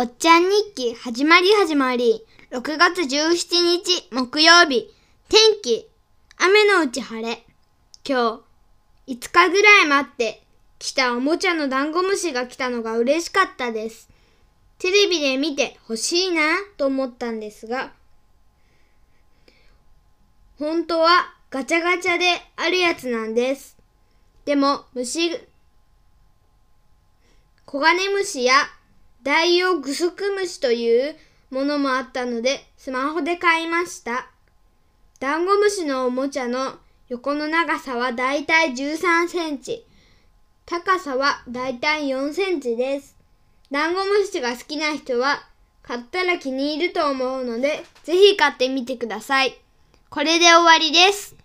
おっちゃん日記始まり始まり。6月17日木曜日。天気。雨のうち晴れ。今日5日ぐらい待って来たおもちゃのダンゴムシが来たのが嬉しかったです。テレビで見て欲しいなと思ったんですが本当はガチャガチャであるやつなんです。でも虫コガネムシやダイオグソクムシというものもあったのでスマホで買いました。ダンゴムシのおもちゃの横の長さはだいたい13センチ。高さはだいたい4センチです。ダンゴムシが好きな人は買ったら気に入ると思うのでぜひ買ってみてください。これで終わりです。